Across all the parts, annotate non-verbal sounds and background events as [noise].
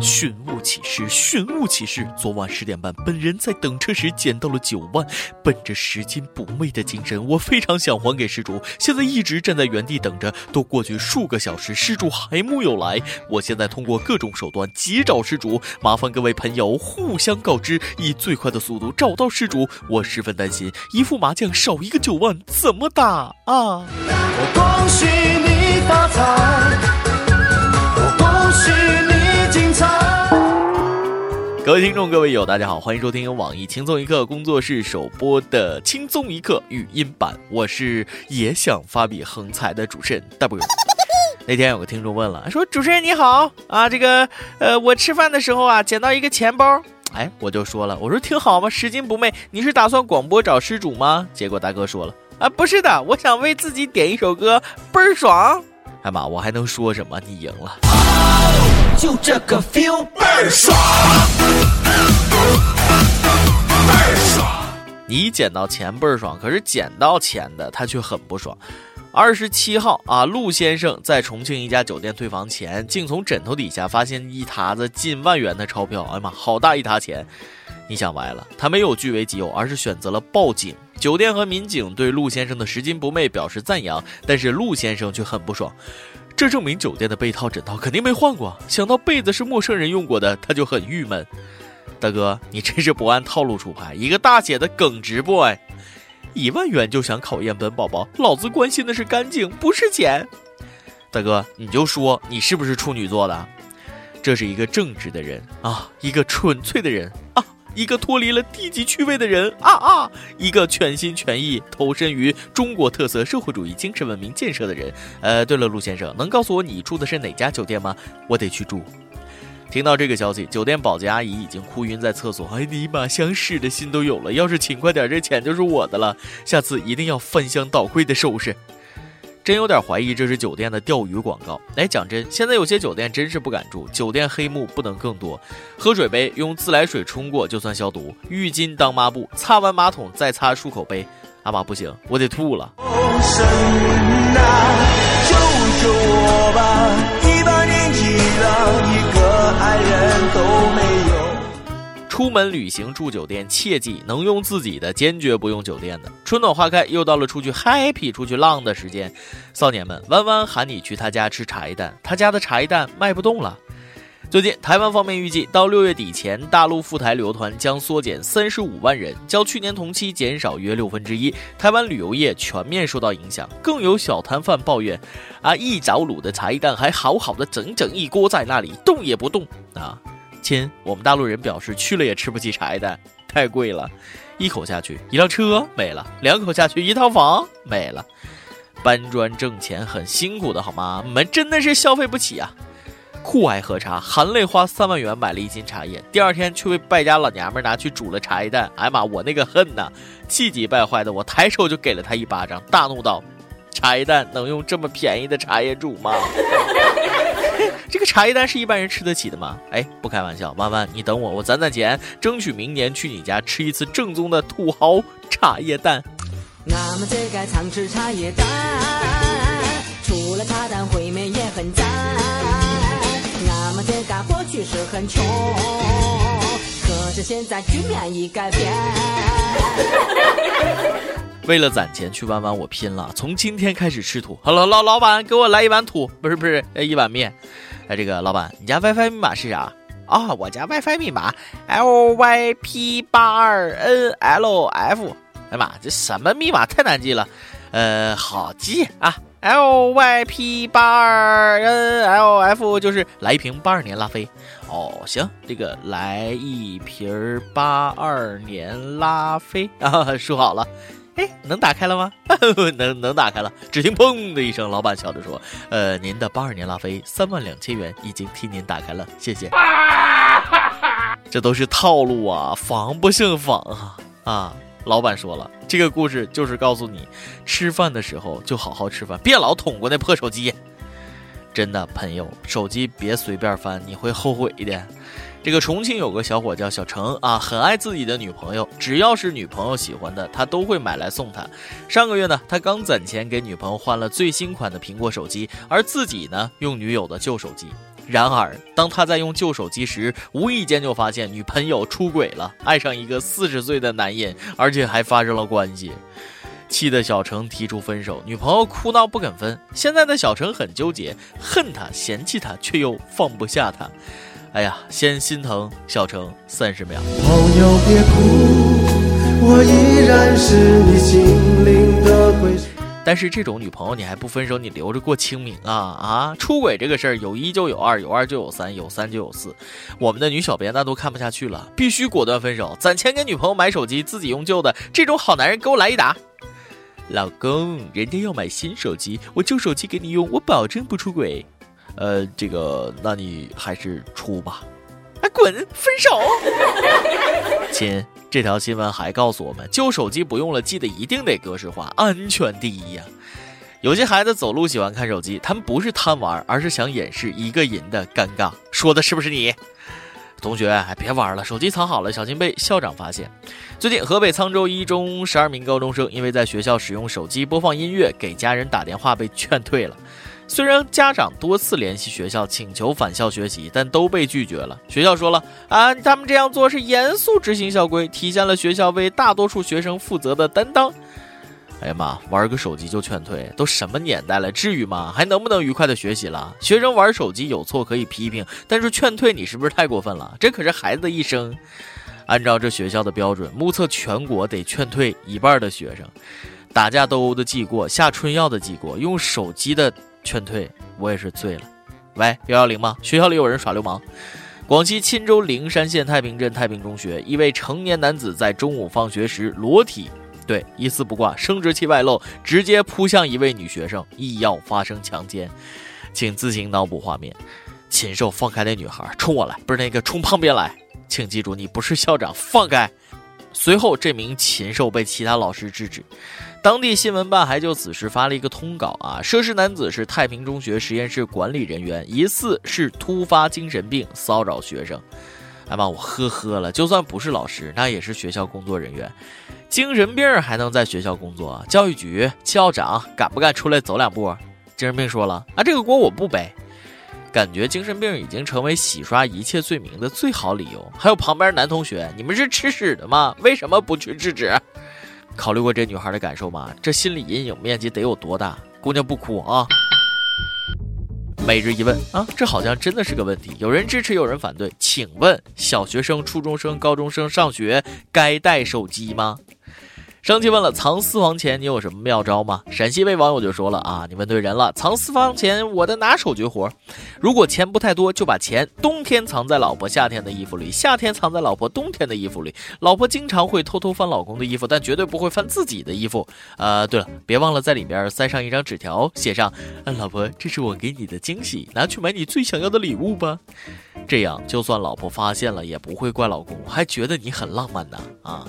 寻物启事，寻物启事！昨晚十点半，本人在等车时。捡到了九万。本着拾金不昧的精神，我非常想还给失主。现在一直站在原地等着，都过去数个小时，失主还木有来。我现在通过各种手段急找失主，麻烦各位朋友互相告知，以最快的速度找到失主。我十分担心，一副麻将少一个九万怎么打啊？我位听众，各位友，大家好，欢迎收听由网易轻松一刻工作室首播的轻松一刻语音版，我是也想发笔横财的主持人大波。[laughs] 那天有个听众问了，说主持人你好啊，这个呃，我吃饭的时候啊，捡到一个钱包，哎，我就说了，我说挺好嘛，拾金不昧，你是打算广播找失主吗？结果大哥说了，啊，不是的，我想为自己点一首歌，倍儿爽。哎妈，我还能说什么？你赢了，就这个 feel 倍儿爽，倍儿爽。你捡到钱倍儿爽，可是捡到钱的他却很不爽。二十七号啊，陆先生在重庆一家酒店退房前，竟从枕头底下发现一沓子近万元的钞票。哎呀妈，好大一沓钱！你想歪了，他没有据为己有，而是选择了报警。酒店和民警对陆先生的拾金不昧表示赞扬，但是陆先生却很不爽。这证明酒店的被套枕套肯定没换过。想到被子是陌生人用过的，他就很郁闷。大哥，你真是不按套路出牌，一个大写的耿直 boy，一万元就想考验本宝宝，老子关心的是干净，不是钱。大哥，你就说你是不是处女座的？这是一个正直的人啊，一个纯粹的人。一个脱离了低级趣味的人啊啊！一个全心全意投身于中国特色社会主义精神文明建设的人。呃，对了，陆先生，能告诉我你住的是哪家酒店吗？我得去住。听到这个消息，酒店保洁阿姨已经哭晕在厕所。哎，尼玛，想死的心都有了。要是勤快点，这钱就是我的了。下次一定要翻箱倒柜的收拾。真有点怀疑这是酒店的钓鱼广告。哎，讲真，现在有些酒店真是不敢住，酒店黑幕不能更多。喝水杯用自来水冲过就算消毒，浴巾当抹布，擦完马桶再擦漱口杯。阿妈不行，我得吐了。救救我出门旅行住酒店，切记能用自己的，坚决不用酒店的。春暖花开，又到了出去 happy、出去浪的时间。少年们，弯弯喊你去他家吃茶叶蛋，他家的茶叶蛋卖不动了。最近，台湾方面预计到六月底前，大陆赴台旅游团将缩减三十五万人，较去年同期减少约六分之一。台湾旅游业全面受到影响，更有小摊贩抱怨：啊，一早卤的茶叶蛋还好好的，整整一锅在那里动也不动啊。亲，我们大陆人表示去了也吃不起茶叶蛋，太贵了，一口下去一辆车没了，两口下去一套房没了。搬砖挣钱很辛苦的好吗？我们真的是消费不起啊！酷爱喝茶，含泪花三万元买了一斤茶叶，第二天却被败家老娘们拿去煮了茶叶蛋。哎妈，我那个恨呐！气急败坏的我抬手就给了他一巴掌，大怒道：“茶叶蛋能用这么便宜的茶叶煮吗？” [laughs] 这个茶叶蛋是一般人吃得起的吗？哎，不开玩笑，弯弯，你等我，我攒攒钱，争取明年去你家吃一次正宗的土豪茶叶蛋。俺们这该常吃茶叶蛋，除了茶蛋烩面也很赞。俺们这该过去是很穷，可是现在局面已改变。为了攒钱去弯弯，我拼了！从今天开始吃土。好了，老老板，给我来一碗土，不是不是，一碗面。哎，这个老板，你家 WiFi 密码是啥？啊，我家 WiFi 密码 LYP 八二 NLF。哎妈，这什么密码太难记了。呃，好记啊，LYP 八二 NLF 就是来一瓶八二年拉菲。哦，行，这个来一瓶八二年拉菲啊，说好了。哎，能打开了吗？[laughs] 能能打开了。只听砰的一声，老板笑着说：“呃，您的八二年拉菲三万两千元已经替您打开了，谢谢。[laughs] ”这都是套路啊，防不胜防啊！啊，老板说了，这个故事就是告诉你，吃饭的时候就好好吃饭，别老捅过那破手机。真的，朋友，手机别随便翻，你会后悔的。这个重庆有个小伙叫小程啊，很爱自己的女朋友，只要是女朋友喜欢的，他都会买来送她。上个月呢，他刚攒钱给女朋友换了最新款的苹果手机，而自己呢，用女友的旧手机。然而，当他在用旧手机时，无意间就发现女朋友出轨了，爱上一个四十岁的男人，而且还发生了关系。气得小程提出分手，女朋友哭闹不肯分。现在的小程很纠结，恨他，嫌弃他，却又放不下他。哎呀，先心疼小程三十秒。朋友别哭，我依然是你心灵的归属。但是这种女朋友你还不分手，你留着过清明啊啊！出轨这个事儿有一就有二，有二就有三，有三就有四。我们的女小编那都看不下去了，必须果断分手，攒钱给女朋友买手机，自己用旧的。这种好男人给我来一打！老公，人家要买新手机，我旧手机给你用，我保证不出轨。呃，这个，那你还是出吧。啊，滚，分手。亲，这条新闻还告诉我们，旧手机不用了，记得一定得格式化，安全第一呀。有些孩子走路喜欢看手机，他们不是贪玩，而是想掩饰一个人的尴尬。说的是不是你？同学，别玩了，手机藏好了，小心被校长发现。最近，河北沧州一中十二名高中生因为在学校使用手机播放音乐、给家人打电话被劝退了。虽然家长多次联系学校请求返校学习，但都被拒绝了。学校说了啊，他们这样做是严肃执行校规，体现了学校为大多数学生负责的担当。哎呀妈，玩个手机就劝退，都什么年代了，至于吗？还能不能愉快的学习了？学生玩手机有错可以批评，但是劝退你是不是太过分了？这可是孩子的一生。按照这学校的标准，目测全国得劝退一半的学生。打架斗殴的记过，下春药的记过，用手机的劝退，我也是醉了。喂，幺幺零吗？学校里有人耍流氓。广西钦州灵山县太平镇太平中学，一位成年男子在中午放学时裸体。对，一丝不挂，生殖器外露，直接扑向一位女学生，意要发生强奸，请自行脑补画面。禽兽，放开那女孩，冲我来！不是那个，冲旁边来！请记住，你不是校长，放开！随后，这名禽兽被其他老师制止。当地新闻办还就此事发了一个通稿啊，涉事男子是太平中学实验室管理人员，疑似是突发精神病骚扰学生。哎妈，我呵呵了，就算不是老师，那也是学校工作人员。精神病还能在学校工作？教育局校长敢不敢出来走两步？精神病说了啊，这个锅我不背。感觉精神病已经成为洗刷一切罪名的最好理由。还有旁边男同学，你们是吃屎的吗？[laughs] 为什么不去制止？考虑过这女孩的感受吗？这心理阴影面积得有多大？姑娘不哭啊。每日一问啊，这好像真的是个问题。有人支持，有人反对。请问，小学生、初中生、高中生上学该带手机吗？生气问了，藏私房钱你有什么妙招吗？陕西一位网友就说了啊，你问对人了，藏私房钱我的拿手绝活，如果钱不太多，就把钱冬天藏在老婆夏天的衣服里，夏天藏在老婆冬天的衣服里。老婆经常会偷偷翻老公的衣服，但绝对不会翻自己的衣服。呃，对了，别忘了在里边塞上一张纸条，写上，嗯老婆，这是我给你的惊喜，拿去买你最想要的礼物吧。这样，就算老婆发现了，也不会怪老公，还觉得你很浪漫呢。啊，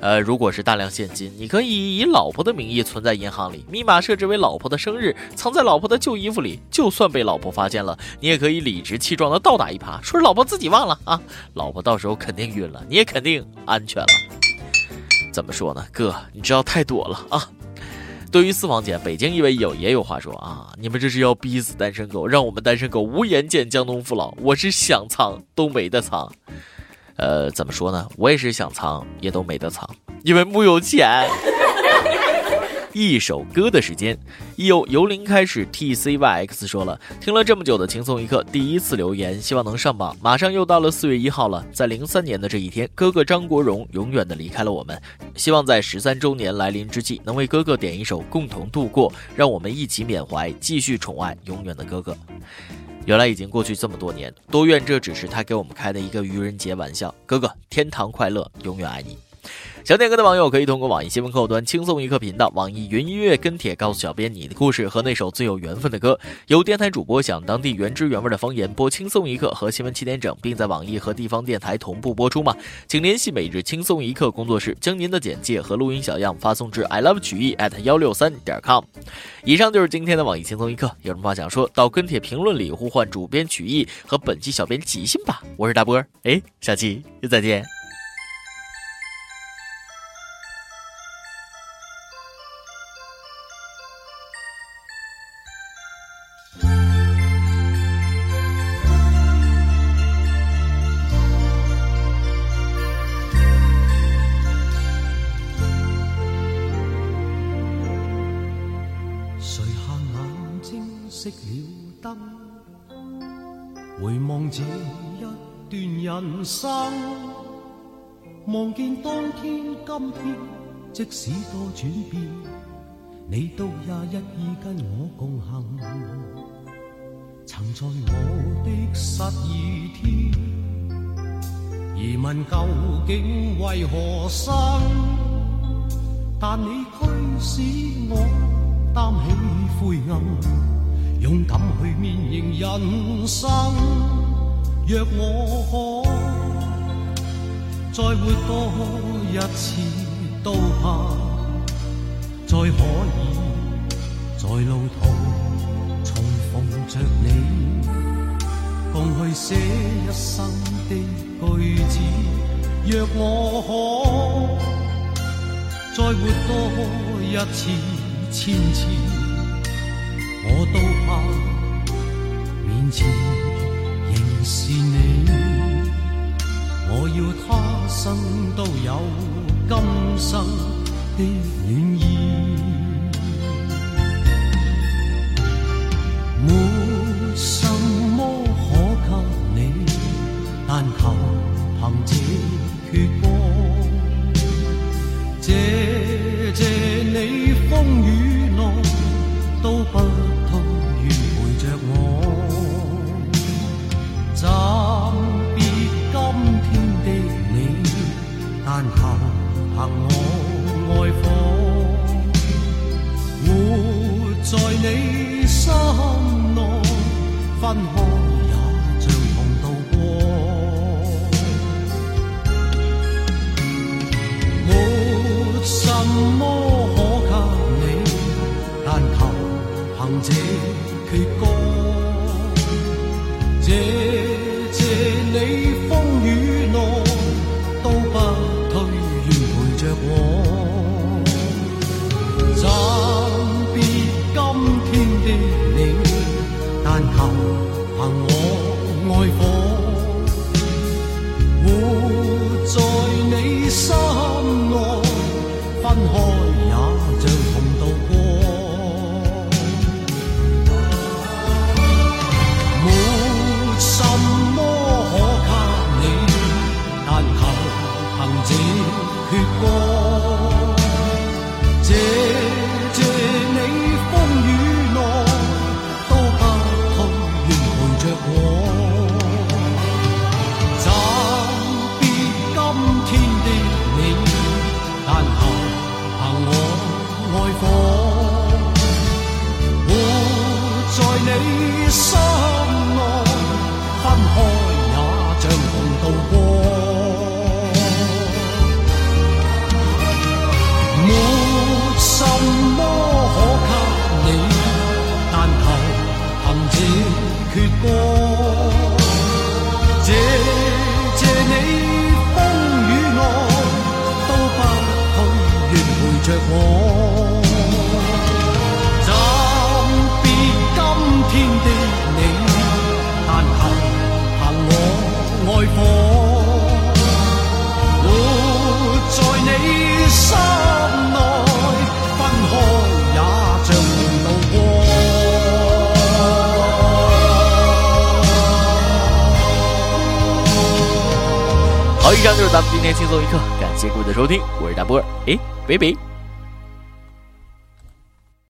呃，如果是大量现金你可以以老婆的名义存在银行里，密码设置为老婆的生日，藏在老婆的旧衣服里。就算被老婆发现了，你也可以理直气壮的倒打一耙，说是老婆自己忘了啊。老婆到时候肯定晕了，你也肯定安全了。怎么说呢，哥，你知道太多了啊。对于私房钱，北京一位友也有话说啊，你们这是要逼死单身狗，让我们单身狗无颜见江东父老。我是想藏都没得藏，呃，怎么说呢？我也是想藏，也都没得藏，因为木有钱。[laughs] 一首歌的时间，由由零开始，T C Y X 说了，听了这么久的轻松一刻，第一次留言，希望能上榜。马上又到了四月一号了，在零三年的这一天，哥哥张国荣永远的离开了我们。希望在十三周年来临之际，能为哥哥点一首《共同度过》，让我们一起缅怀，继续宠爱永远的哥哥。原来已经过去这么多年，都怨这只是他给我们开的一个愚人节玩笑。哥哥，天堂快乐，永远爱你。想点歌的网友可以通过网易新闻客户端“轻松一刻”频道、网易云音乐跟帖告诉小编你的故事和那首最有缘分的歌。有电台主播想当地原汁原味的方言播《轻松一刻》和新闻七点整，并在网易和地方电台同步播出吗？请联系每日轻松一刻工作室，将您的简介和录音小样发送至 i love 曲艺 at 幺六三点 com。以上就是今天的网易轻松一刻，有什么话想说到跟帖评论里呼唤主编曲艺和本期小编即兴吧。我是大波，哎，下期再见。熄了灯回望这一段人生，望见当天今天，即使多转变，你都也一意跟我共行。曾在我的失意天，疑问究竟为何生？但你驱使我担起灰暗，勇敢去面迎人生。若我可再活多一次，都怕再可以在路途重逢着你，共去写一生的句子。若我可。再活多一次、千次，我都怕面前仍是你。我要他生都有今生的暖意，没什么可给你，但求凭这阙歌。分开也像同渡过，没什么可给你，但求凭这阙歌，以上就是咱们今天轻松一刻，感谢各位的收听，我是大波儿，哎，拜拜。